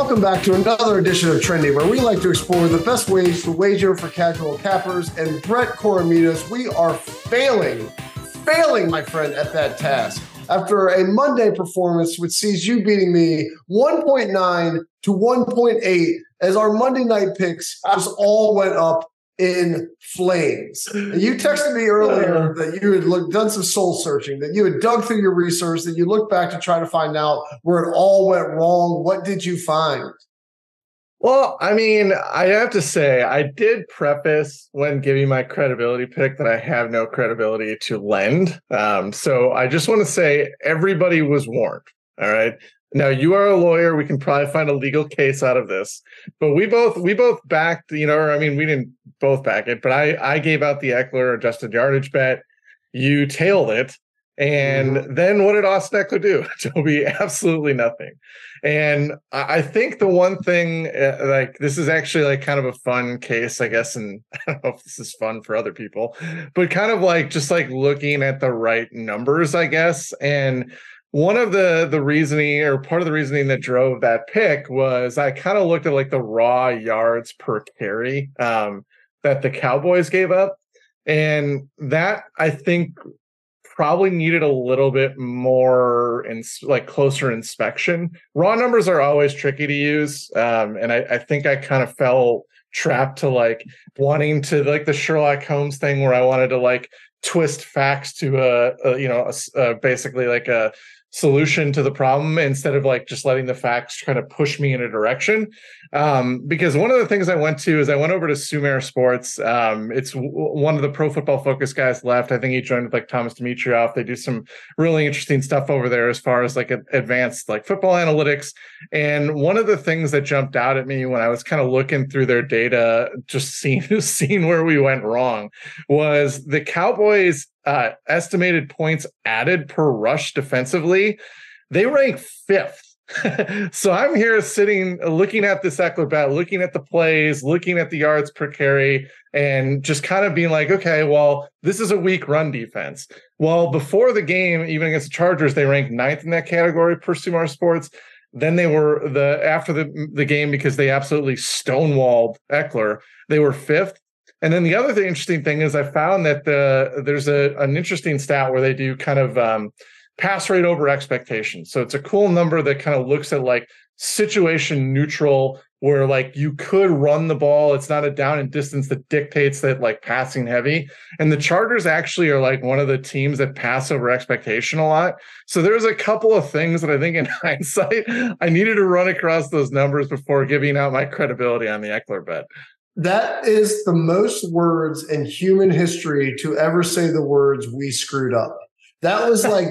Welcome back to another edition of Trendy, where we like to explore the best ways to wager for casual cappers. And Brett Koremenos, we are failing, failing, my friend, at that task. After a Monday performance, which sees you beating me 1.9 to 1.8, as our Monday night picks just all went up in flames. And you texted me earlier that you had looked, done some soul searching, that you had dug through your research, that you looked back to try to find out where it all went wrong. What did you find? Well, I mean, I have to say, I did preface when giving my credibility pick that I have no credibility to lend. Um, so I just want to say everybody was warned. All right. Now you are a lawyer. We can probably find a legal case out of this, but we both we both backed. You know, or I mean, we didn't both back it, but I I gave out the Ekeler adjusted yardage bet. You tailed it, and mm-hmm. then what did Austin Ekeler do? Toby, absolutely nothing. And I think the one thing, uh, like this is actually like kind of a fun case, I guess, and I don't know if this is fun for other people, but kind of like just like looking at the right numbers, I guess, and one of the the reasoning or part of the reasoning that drove that pick was I kind of looked at like the raw yards per carry um, that the Cowboys gave up, and that I think probably needed a little bit more in like closer inspection. Raw numbers are always tricky to use, um, and I, I think I kind of fell trapped to like wanting to like the Sherlock Holmes thing where I wanted to like twist facts to a, a you know a, a basically like a solution to the problem instead of like just letting the facts kind of push me in a direction. Um, because one of the things I went to is I went over to Sumer Sports. Um, it's w- one of the pro football focus guys left. I think he joined with like Thomas Dimitroff. They do some really interesting stuff over there as far as like advanced like football analytics. And one of the things that jumped out at me when I was kind of looking through their data, just seeing seeing where we went wrong, was the Cowboys uh, estimated points added per rush defensively, they rank fifth. so I'm here sitting, looking at this Ekeler bet, looking at the plays, looking at the yards per carry, and just kind of being like, okay, well, this is a weak run defense. Well, before the game, even against the Chargers, they ranked ninth in that category per Sumer Sports. Then they were the after the the game because they absolutely stonewalled Ekeler. They were fifth. And then the other thing, interesting thing is I found that the there's a an interesting stat where they do kind of um, pass rate over expectation. So it's a cool number that kind of looks at like situation neutral, where like you could run the ball. It's not a down and distance that dictates that like passing heavy. And the Chargers actually are like one of the teams that pass over expectation a lot. So there's a couple of things that I think in hindsight I needed to run across those numbers before giving out my credibility on the Ekeler bet. That is the most words in human history to ever say the words "we screwed up." That was like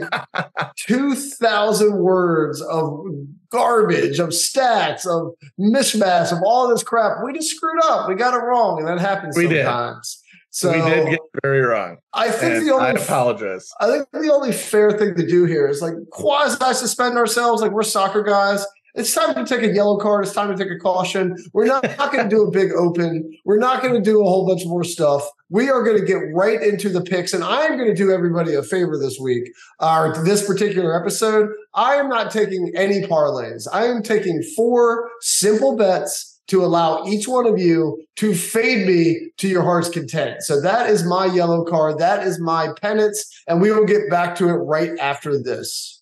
2,000 words of garbage, of stats, of mishmash, of all this crap. We just screwed up. We got it wrong. And that happens we sometimes. Did. So we did get very wrong. I think the only I apologize. I think the only fair thing to do here is like quasi suspend ourselves, like we're soccer guys, it's time to take a yellow card. It's time to take a caution. We're not, not going to do a big open. We're not going to do a whole bunch more stuff. We are going to get right into the picks. And I'm going to do everybody a favor this week, or uh, this particular episode. I am not taking any parlays. I am taking four simple bets to allow each one of you to fade me to your heart's content. So that is my yellow card. That is my penance. And we will get back to it right after this.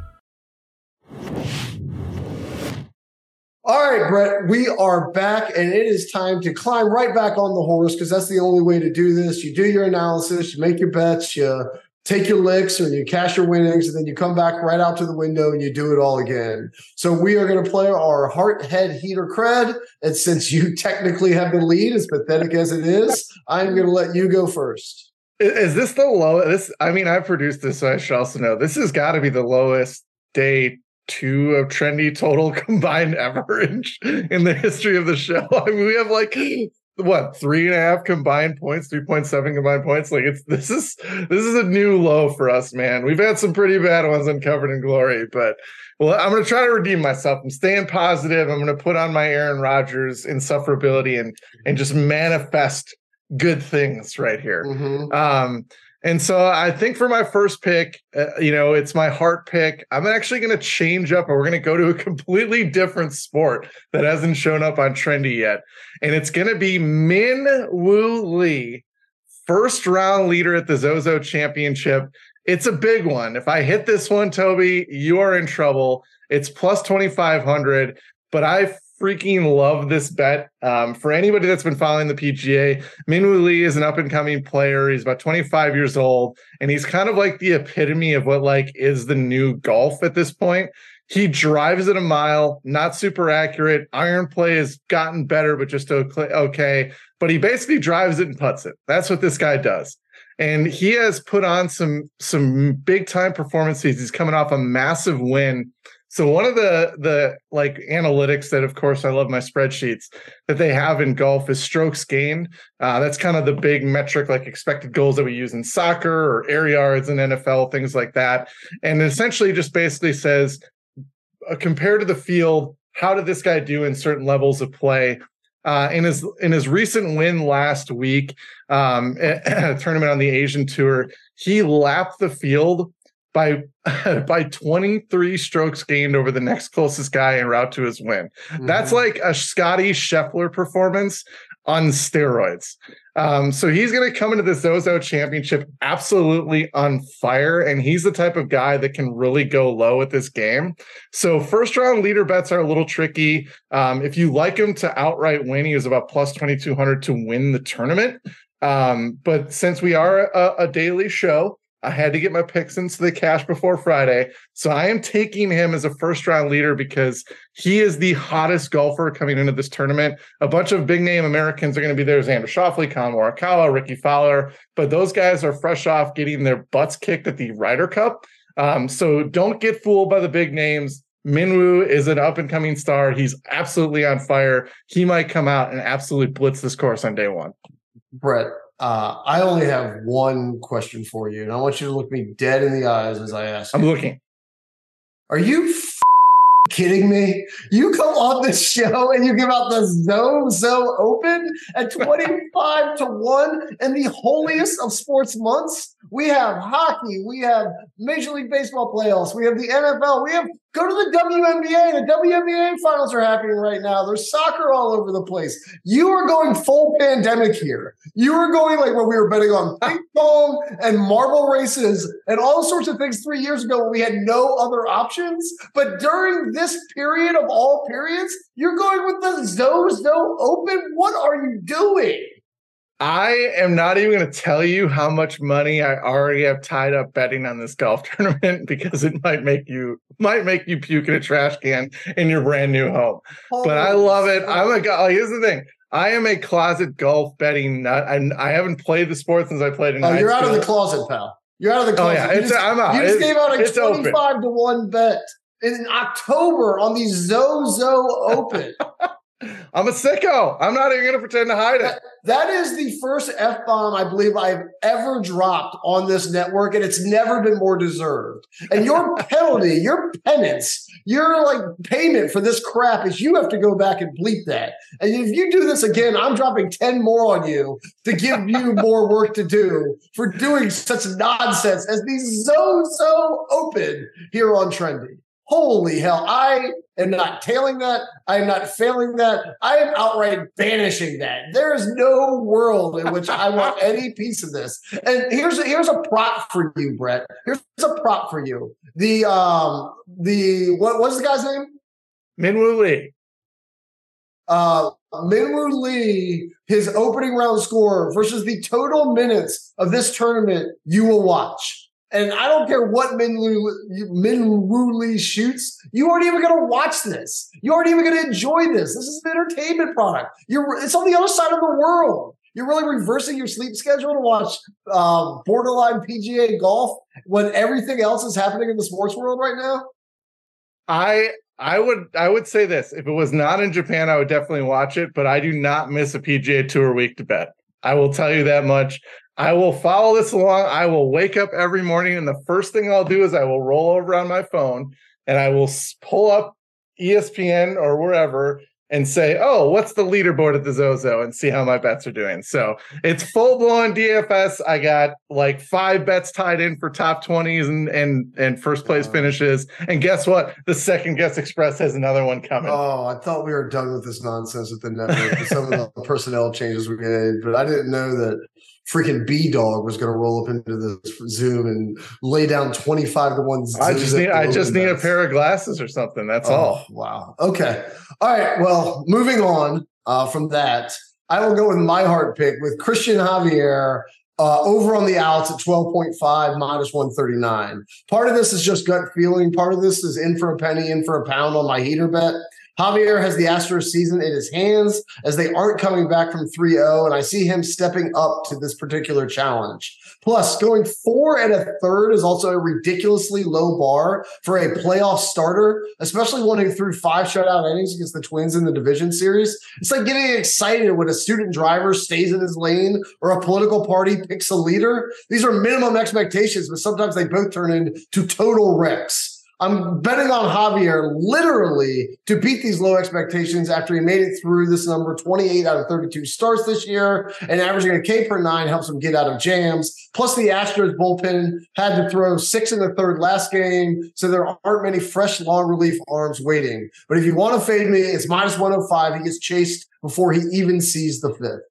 All right, Brett, we are back, and it is time to climb right back on the horse because that's the only way to do this. You do your analysis, you make your bets, you take your licks, or you cash your winnings, and then you come back right out to the window and you do it all again. So we are going to play our heart, head, heater, cred. And since you technically have the lead, as pathetic as it is, I'm going to let you go first. Is this the lowest? This, I mean, I produced this, so I should also know this has got to be the lowest day two of trendy total combined average in the history of the show. I mean, we have like what three and a half combined points, three point seven combined points. Like it's this is this is a new low for us, man. We've had some pretty bad ones uncovered in glory, but well, I'm gonna try to redeem myself. I'm staying positive. I'm gonna put on my Aaron Rodgers insufferability and and just manifest good things right here. Mm-hmm. Um, and so I think for my first pick, uh, you know, it's my heart pick. I'm actually going to change up and we're going to go to a completely different sport that hasn't shown up on Trendy yet. And it's going to be Min Woo Lee, first round leader at the Zozo Championship. It's a big one. If I hit this one, Toby, you are in trouble. It's plus 2,500, but I freaking love this bet. Um, for anybody that's been following the PGA, Minwoo Lee is an up and coming player. He's about 25 years old, and he's kind of like the epitome of what like is the new golf at this point. He drives it a mile, not super accurate. Iron play has gotten better, but just okay. But he basically drives it and puts it. That's what this guy does. And he has put on some some big time performances. He's coming off a massive win so one of the the like analytics that, of course, I love my spreadsheets that they have in golf is strokes gained. Uh, that's kind of the big metric, like expected goals that we use in soccer or air yards in NFL, things like that. And essentially, just basically says uh, compared to the field, how did this guy do in certain levels of play? Uh, in his in his recent win last week, um, a tournament on the Asian Tour, he lapped the field by by 23 strokes gained over the next closest guy en route to his win. Mm-hmm. That's like a Scottie Scheffler performance on steroids. Um, so he's going to come into the Zozo Championship absolutely on fire, and he's the type of guy that can really go low at this game. So first round leader bets are a little tricky. Um, if you like him to outright win, he is about plus 2200 to win the tournament. Um, but since we are a, a daily show, I had to get my picks into the cash before Friday. So I am taking him as a first round leader because he is the hottest golfer coming into this tournament. A bunch of big name Americans are going to be there. Xander Schauffele, Collin Morikawa, Rickie Fowler. But those guys are fresh off getting their butts kicked at the Ryder Cup. Um, so don't get fooled by the big names. Minwoo is an up and coming star. He's absolutely on fire. He might come out and absolutely blitz this course on day one. Brett, uh, I only have one question for you, and I want you to look me dead in the eyes as I ask. I'm you. looking. Are you f- kidding me? You come on this show and you give out the Zozo Open at 25 to 1 in the holiest of sports months? We have hockey, we have Major League Baseball playoffs, we have the NFL, we have go to the WNBA. The WNBA finals are happening right now. There's soccer all over the place. You are going full pandemic here. You are going like when we were betting on ping pong and marble races and all sorts of things three years ago when we had no other options. But during this period of all periods, you're going with the Zozo Open. What are you doing? I am not even going to tell you how much money I already have tied up betting on this golf tournament because it might make you might make you puke in a trash can in your brand new home. Holy but I love it. I'm a guy. Like, oh, here's the thing. I am a closet golf betting nut. and I haven't played the sport since I played in. Oh, you're out of the closet, pal. You're out of the Oh closet. yeah, you it's, just, I'm out. you just It's- gave out a it's open. 25 to 1 bet in October on the Zozo Open. I'm a sicko. I'm not even going to pretend to hide it. That is the first F bomb I believe I've ever dropped on this network, and it's never been more deserved. And your penalty, your penance, your like payment for this crap is you have to go back and bleep that. And if you do this again, I'm dropping 10 more on you to give you more work to do for doing such nonsense as these so, so Open here on Trendy. Holy hell. I am not tailing that. I am not failing that. I am outright banishing that. There is no world in which I want any piece of this. And here's a, here's a prop for you, Brett. Here's a prop for you. The um the what was the guy's name? Minwoo Lee. Uh Minwoo Lee, his opening round score versus the total minutes of this tournament you will watch. And I don't care what Minwoo, Minwoo Lee shoots. You aren't even going to watch this. You aren't even going to enjoy this. This is an entertainment product. You're it's on the other side of the world. You're really reversing your sleep schedule to watch uh, borderline PGA golf when everything else is happening in the sports world right now. I I would I would say this. If it was not in Japan, I would definitely watch it, but I do not miss a PGA Tour week to bet. I will tell you that much. I will follow this along. I will wake up every morning and the first thing I'll do is I will roll over on my phone and I will pull up ESPN or wherever and say, "Oh, what's the leaderboard at the Zozo?" and see how my bets are doing. So, it's full-blown DFS. I got like 5 bets tied in for top 20s and and and first place Wow. finishes. And guess what? The second guess express has another one coming. Oh, I thought we were done with this nonsense with the network some of the personnel changes we made, but I didn't know that freaking B Dog was going to roll up into this Zoom and lay down twenty five to one. I just need I just need a pair of glasses or something. That's Oh, all. Wow. Okay. All right. Well, moving on uh, from that, I will go with my heart pick with Cristian Javier uh, over on the outs at 12.5 minus 139. Part of this is just gut feeling. Part of this is in for a penny, in for a pound on my heater bet. Javier has the Astros season in his hands as they aren't coming back from 3 0, and I see him stepping up to this particular challenge. Plus, going four and a third is also a ridiculously low bar for a playoff starter, especially one who threw five shutout innings against the Twins in the division series. It's like getting excited when a student driver stays in his lane or a political party picks a leader. These are minimum expectations, but sometimes they both turn into total wrecks. I'm betting on Javier literally to beat these low expectations after he made it through this number 28 out of 32 starts this year and averaging a K per nine helps him get out of jams. Plus, the Astros bullpen had to throw six in the third last game, so there aren't many fresh long relief arms waiting. But if you want to fade me, it's minus 105. He gets chased before he even sees the fifth.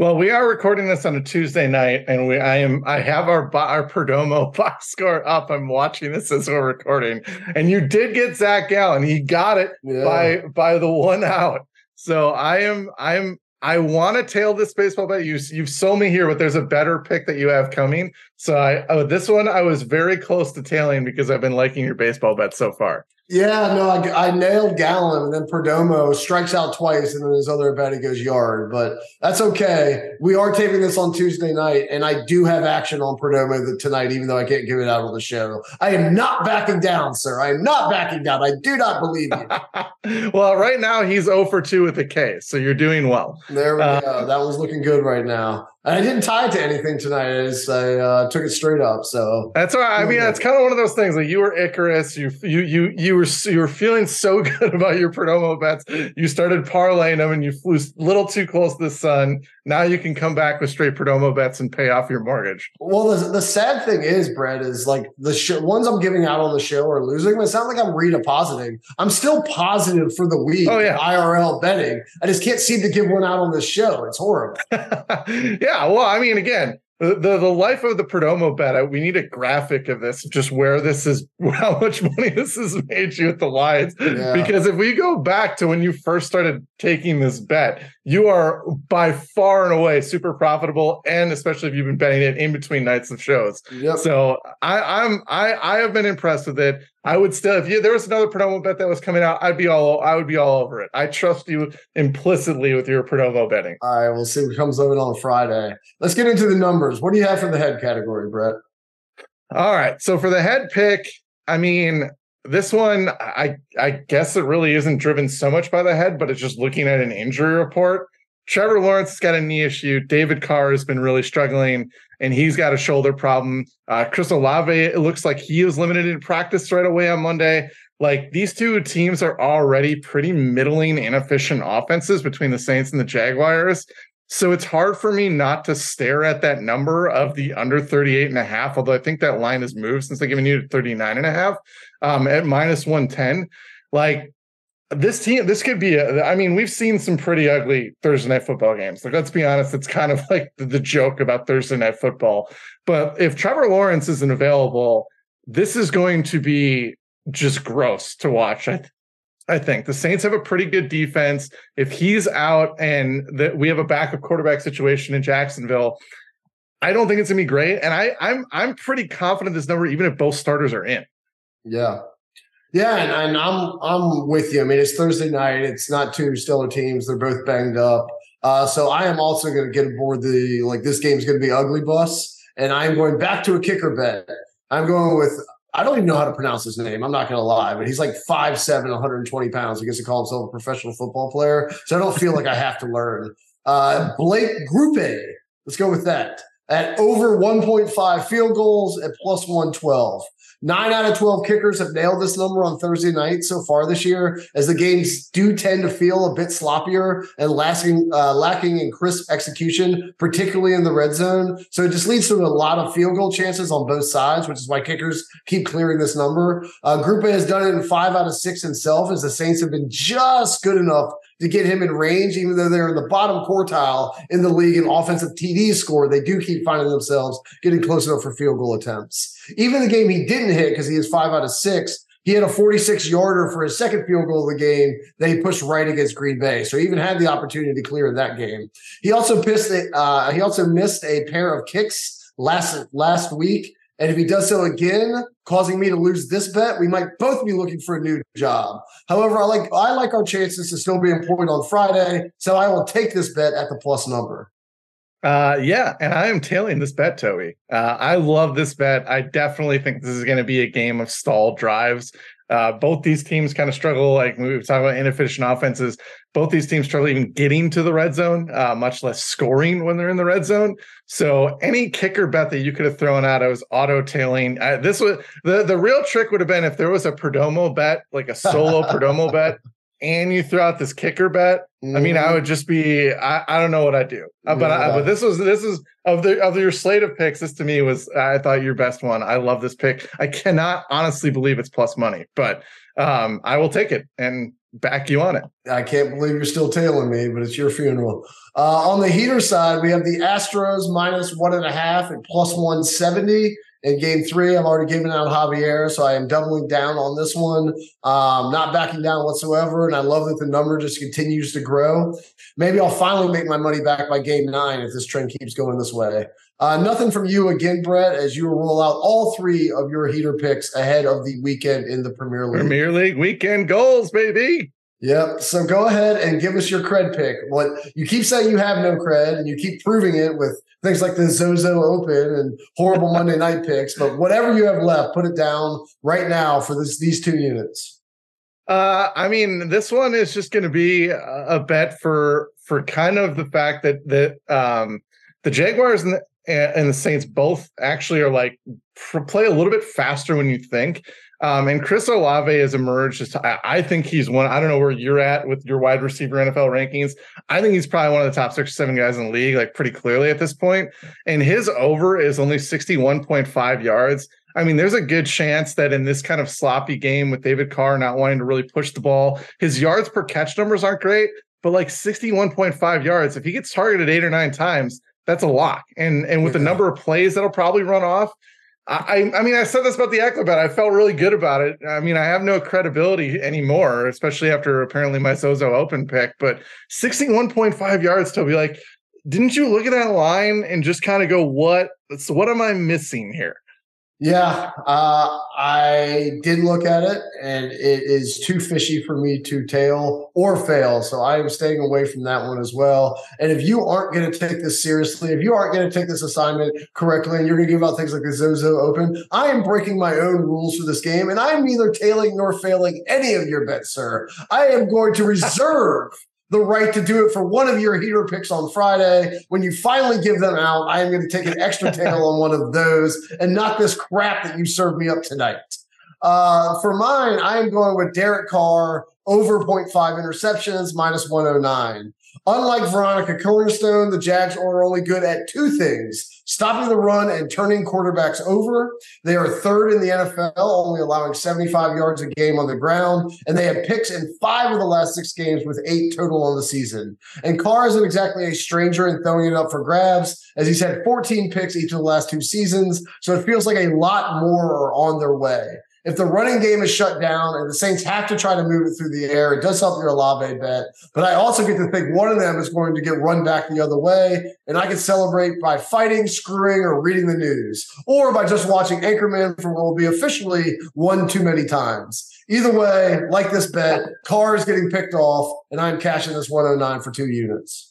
Well, we are recording this on a Tuesday night, and we I am I have our our Perdomo box score up. I'm watching this as we're recording, and you did get Zach Gallen. He got it Yeah. by by the one out. So I am I'm I want to tail this baseball bet. You you've sold me here, but there's a better pick that you have coming. So I oh, this one I was very close to tailing because I've been liking your baseball bet so far. Yeah, no, I, I, nailed Gallen, and then Perdomo strikes out twice, and then his other bet he goes yard. But that's okay. We are taping this on Tuesday night, and I do have action on Perdomo tonight, even though I can't give it out on the show. I am not backing down, sir. I am not backing down. I do not believe you. well, right now he's 0 for 2 with the case, so you're doing well. There we uh, go. That was looking good right now. And I didn't tie it to anything tonight. I just I uh, took it straight up. So that's why I mean it's kind of one of those things. Like you were Icarus, you you you you were you were feeling so good about your Perdomo bets. You started parlaying them, and you flew a little too close to the sun. Now you can come back with straight Perdomo bets and pay off your mortgage. Well, the, the sad thing is, Brett, is like the sh- ones I'm giving out on the show are losing. It's not like I'm redepositing. I'm still positive for the week. Oh yeah, IRL betting. I just can't seem to give one out on the show. It's horrible. yeah, well, I mean, again, the, the, the life of the Perdomo bet. We need a graphic of this, just where this is, how much money this has made you at the lines. Yeah. Because if we go back to when you first started taking this bet, you are by far and away super profitable, and especially if you've been betting it in between nights of shows. Yep. So I, I'm I I have been impressed with it. I would still, if you there was another Perdomo bet that was coming out, I'd be all I would be all over it. I trust you implicitly with your Perdomo betting. All right, we'll see what comes of it on Friday. Let's get into the numbers. What do you have for the head category, Brett? All right. So for the head pick, I mean, this one, I I guess it really isn't driven so much by the head, but it's just looking at an injury report. Trevor Lawrence has got a knee issue. David Carr has been really struggling, and he's got a shoulder problem. Uh, Chris Olave, it looks like he was limited in practice right away on Monday. Like these two teams are already pretty middling, inefficient offenses between the Saints and the Jaguars. So it's hard for me not to stare at that number of the under 38 and a half, although I think that line has moved since they've given you 39 and a half um, at minus 110. Like this team, this could be. A, I mean, we've seen some pretty ugly Thursday night football games. Like, let's be honest, it's kind of like the, joke about Thursday night football. But if Trevor Lawrence isn't available, this is going to be just gross to watch. I, I think the Saints have a pretty good defense. If he's out and that we have a backup quarterback situation in Jacksonville, I don't think it's gonna be great. And I, I'm I'm pretty confident this number, even if both starters are in. Yeah, yeah, and, and, I'm I'm with you. I mean, it's Thursday night. It's not two stellar teams. They're both banged up. Uh, so I am also going to get aboard the like this game's going to be ugly bus, and I'm going back to a kicker bet. I'm going with I don't even know how to pronounce his name. I'm not going to lie, but he's like 5'7", 120 pounds. He gets to call himself a professional football player, so I don't feel like I have to learn. Uh, Blake Grupe. Let's go with that at over 1.5 field goals at plus 112. Nine out of 12 kickers have nailed this number on Thursday night so far this year, as the games do tend to feel a bit sloppier and lacking, uh, lacking in crisp execution, particularly in the red zone. So it just leads to a lot of field goal chances on both sides, which is why kickers keep clearing this number. Uh, Grupe has done it in five out of six himself, as the Saints have been just good enough to get him in range, even though they're in the bottom quartile in the league in offensive TD score. They do keep finding themselves getting close enough for field goal attempts. Even the game he didn't hit because he is five out of six. He had a 46 yarder for his second field goal of the game that he pushed right against Green Bay. So he even had the opportunity to clear that game. He also missed a, uh, he also missed a pair of kicks last last week and if he does so again, causing me to lose this bet, we might both be looking for a new job. However, I like I like our chances to still be employed on Friday, so I will take this bet at the plus number. Uh, yeah, and I am tailing this bet, Toby. Uh, I love this bet. I definitely think this is going to be a game of stall drives. Uh, both these teams kind of struggle, like we were talking about inefficient offenses. Both these teams struggle even getting to the red zone, uh, much less scoring when they're in the red zone. So any kicker bet that you could have thrown out, I was auto tailing. This was the the real trick would have been if there was a Perdomo bet, like a solo Perdomo bet, and you throw out this kicker bet, mm-hmm. I mean, I would just be I, I don't know what I'd do. Uh, but I, but this was this is of the of your slate of picks. This to me was I thought your best one. I love this pick. I cannot honestly believe it's plus money, but um, I will take it and back you on it. I can't believe you're still tailing me, but it's your funeral. Uh, on the heater side, we have the Astros minus one and a half at plus one seventy. In game three, I've already given out Javier, so I am doubling down on this one, um, not backing down whatsoever. And I love that the number just continues to grow. Maybe I'll finally make my money back by game nine if this trend keeps going this way. Uh, nothing from you again, Brett, as you roll out all three of your heater picks ahead of the weekend in the Premier League. Premier League weekend goals, baby. Yep. So go ahead and give us your cred pick. What you keep saying you have no cred, and you keep proving it with things like the Zozo Open and horrible Monday night picks. But whatever you have left, put it down right now for this these two units. Uh, I mean, this one is just going to be a, bet for for kind of the fact that that um, the Jaguars and the, and the Saints both actually are like play a little bit faster when you think. Um, and Chris Olave has emerged. As, I, I think he's one. I don't know where you're at with your wide receiver NFL rankings. I think he's probably one of the top six or seven guys in the league, like pretty clearly at this point. And his over is only 61.5 yards. I mean, there's a good chance that in this kind of sloppy game with David Carr not wanting to really push the ball, his yards per catch numbers aren't great, but like 61.5 yards, if he gets targeted eight or nine times, that's a lock. And and with yeah. the number of plays that'll probably run off, I, I mean, I said this about the bet. I felt really good about it. I mean, I have no credibility anymore, especially after apparently my Zozo Open pick. But 61.5 yards to be like, didn't you look at that line and just kind of go, what? So what am I missing here? Yeah, uh, I did look at it, and it is too fishy for me to tail or fail. So I am staying away from that one as well. And if you aren't going to take this seriously, if you aren't going to take this assignment correctly, and you're going to give out things like the Zozo Open, I am breaking my own rules for this game, and I'm neither tailing nor failing any of your bets, sir. I am going to reserve the right to do it for one of your heater picks on Friday. When you finally give them out, I am going to take an extra tail on one of those and not this crap that you served me up tonight. Uh, for mine, I am going with Derek Carr over 0.5 interceptions minus 109. Unlike Veronica Corningstone, the Jags are only good at two things stopping the run and turning quarterbacks over. They are third in the NFL, only allowing 75 yards a game on the ground. And they have picks in five of the last six games with eight total on the season. And Carr isn't exactly a stranger in throwing it up for grabs, as he's had 14 picks each of the last two seasons. So it feels like a lot more are on their way if the running game is shut down and the Saints have to try to move it through the air, it does help your Olave bet. But I also get to think one of them is going to get run back the other way, and I can celebrate by fighting, screwing, or reading the news, or by just watching Anchorman for what will be officially one too many times. Either way, like this bet, Carr is getting picked off, and I'm cashing this 109 for two units.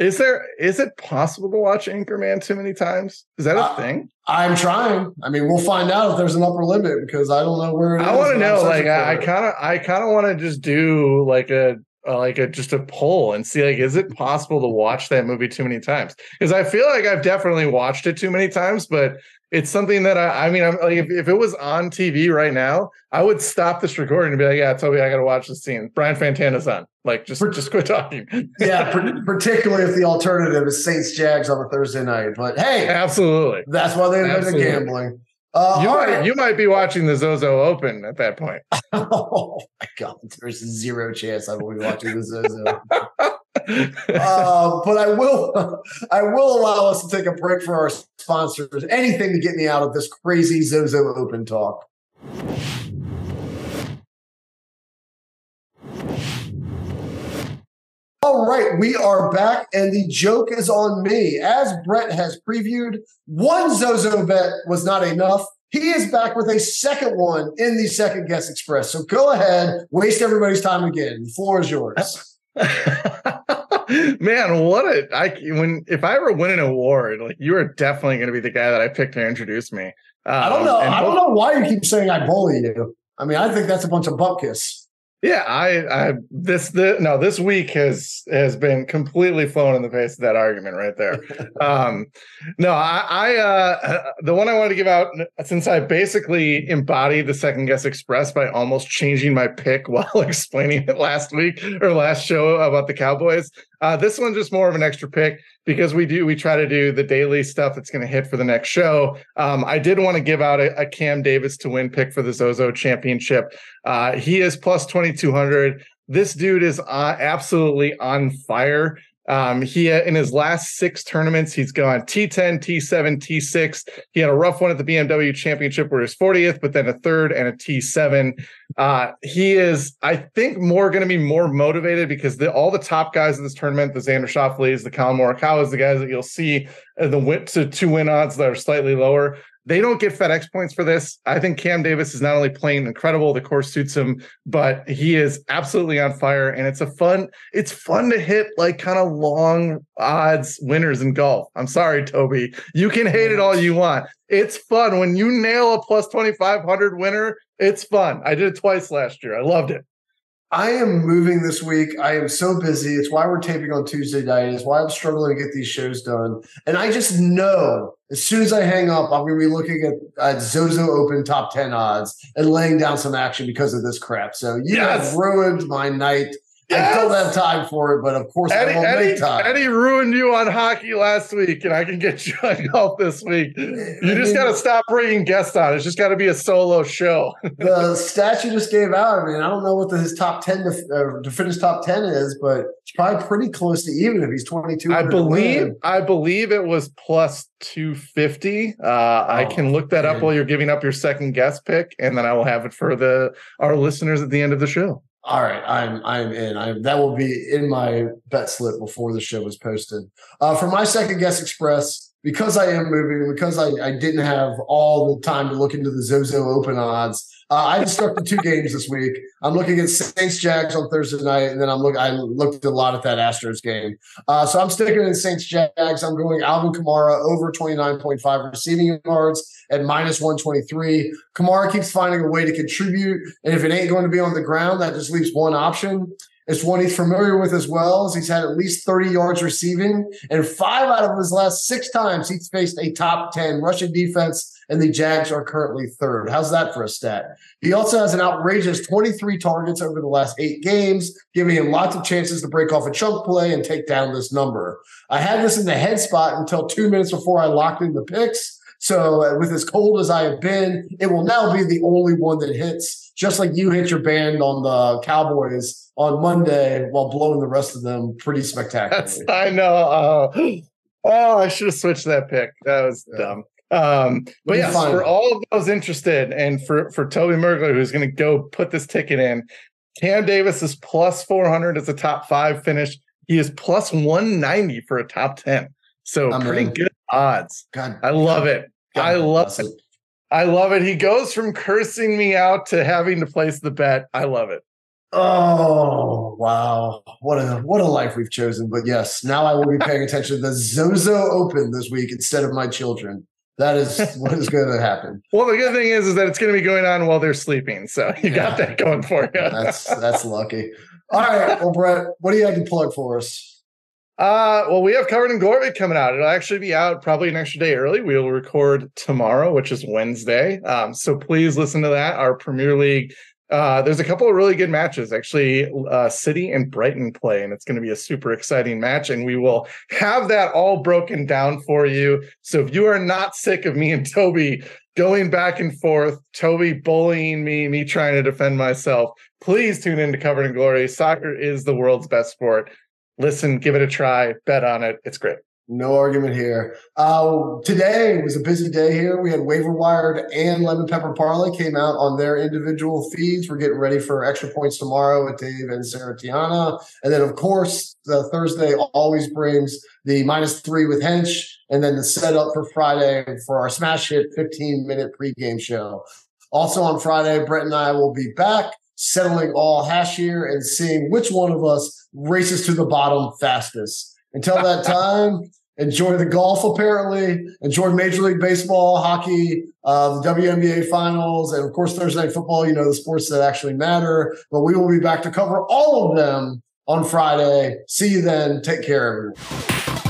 Is there is it possible to watch Anchorman too many times? Is that a uh, thing? I'm trying. I mean, we'll find out if there's an upper limit because I don't know where I want to know. Like, I kind of, I kind of want to just do like a uh, like a just a poll and see like is it possible to watch that movie too many times because i feel like i've definitely watched it too many times but it's something that I, I mean, I'm like, if, if it was on TV right now, I would stop this recording and be like, yeah, Toby, I got to watch this scene. Brian Fantana's on. Like, just, just quit talking. yeah. particularly if the alternative is Saints Jags on a Thursday night. But hey, absolutely. That's why they invented gambling. Uh, you, might, you might be watching the Zozo Open at that point. oh my God. There's zero chance I will be watching the Zozo. uh, but I will, I will allow us to take a break for our sponsors. Anything to get me out of this crazy Zozo Open talk. All right, we are back, and the joke is on me. As Brett has previewed, one Zozo bet was not enough. He is back with a second one in the second guest express. So go ahead, waste everybody's time again. The floor is yours. Man, what a I when if I ever win an award, like you are definitely going to be the guy that I picked to introduce me. Um, I don't know. I don't know why you keep saying I bully you. I mean, I think that's a bunch of bupkis. Yeah, I, I this the no this week has has been completely flown in the face of that argument right there. um, no, I, I uh, the one I wanted to give out since I basically embodied the second guess express by almost changing my pick while explaining it last week or last show about the Cowboys. Uh, this one's just more of an extra pick because we do we try to do the daily stuff that's going to hit for the next show. Um, I did want to give out a, a, Cam Davis to win pick for the Zozo Championship. Uh, he is plus twenty two hundred. This dude is uh, absolutely on fire. Um, he in his last six tournaments, he's gone T10, T7, T6. He had a rough one at the BMW Championship where he was 40th, but then a third and a T7. Uh, he is, I think, more going to be more motivated because the, all the top guys in this tournament, the Xander Schauffele's, the Collin Morikawa's, the guys that you'll see uh, the win to two win odds that are slightly lower, they don't get FedEx points for this. I think Cam Davis is not only playing incredible, the course suits him, but he is absolutely on fire. And it's a fun, it's fun to hit like kind of long odds winners in golf. I'm sorry, Toby. You can hate it all you want. It's fun when you nail a plus 2500 winner. It's fun. I did it twice last year. I loved it. I am moving this week. I am so busy. It's why we're taping on Tuesday night. It's why I'm struggling to get these shows done. And I just know as soon as I hang up, I'm going to be looking at, at Zozo Open top 10 odds and laying down some action because of this crap. So you yes. have ruined my night. Yes. I don't have time for it, but of course Eddie, I will Eddie, make time. Eddie ruined you on hockey last week, and I can get you on golf this week. You just got to stop bringing guests on. It's just got to be a solo show. the stat you just gave out, I mean, I don't know what the, his top 10 to, uh, to finish top 10 is, but it's probably pretty close to even if he's 22. I believe, I believe it was plus 250. Uh, oh, I can look that man. up while you're giving up your second guest pick, and then I will have it for the our listeners at the end of the show. All right, I'm I'm in. I that will be in my bet slip before the show is posted. Uh, for my second guest express, because I am moving, because I, I didn't have all the time to look into the Zozo Open odds. Uh, I just stuck to two games this week. I'm looking at Saints Jags on Thursday night, and then I'm look. I looked a lot at that Astros game. Uh, so I'm sticking in Saints Jags. I'm going Alvin Kamara over 29.5 receiving yards at minus 123. Kamara keeps finding a way to contribute, and if it ain't going to be on the ground, that just leaves one option. It's one he's familiar with as well, as he's had at least 30 yards receiving, and five out of his last six times he's faced a top 10 rushing defense and the Jags are currently third. How's that for a stat? He also has an outrageous 23 targets over the last eight games, giving him lots of chances to break off a chunk play and take down this number. I had this in the head spot until two minutes before I locked in the picks. So, uh, with as cold as I have been, it will now be the only one that hits, just like you hit your band on the Cowboys on Monday while blowing the rest of them pretty spectacularly. I know. Uh, oh, I should have switched that pick. That was yeah. dumb. Um, but yes, for all of those interested, and for for Toby Mergler, who's going to go put this ticket in, Cam Davis is plus four hundred as a top five finish. He is plus one ninety for a top ten. So I'm pretty in. good odds. God, I love it. God, I love it. it. I love it. He goes from cursing me out to having to place the bet. I love it. Oh wow! What a what a life we've chosen. But yes, now I will be paying attention to the Zozo Open this week instead of my children. That is what is going to happen. Well, the good thing is, is that it's going to be going on while they're sleeping, so you got that going for you. that's that's lucky. All right, well, Brett, what do you have to plug for us? Uh, well, we have covered in glory coming out. It'll actually be out probably an extra day early. We will record tomorrow, which is Wednesday. Um, so please listen to that. Our Premier League uh, there's a couple of really good matches actually. Uh, City and Brighton play, and it's going to be a super exciting match. And we will have that all broken down for you. So if you are not sick of me and Toby going back and forth, Toby bullying me, me trying to defend myself, please tune in to Covered in Glory. Soccer is the world's best sport. Listen, give it a try, bet on it. It's great. No argument here. Uh, today was a busy day here. We had Waiver Wired and Lemon Pepper Parlay came out on their individual feeds. We're getting ready for extra points tomorrow with Dave and Sarah Tiana. And then, of course, the Thursday always brings the minus three with Hench and then the setup for Friday for our smash hit 15 minute pregame show. Also on Friday, Brett and I will be back settling all hash here and seeing which one of us races to the bottom fastest. Until that time, enjoy the golf apparently. Enjoy major league baseball hockey uh, the WNBA finals and of course thursday night football. You know the sports that actually matter. But we will be back to cover all of them on friday. See you then. Take care everyone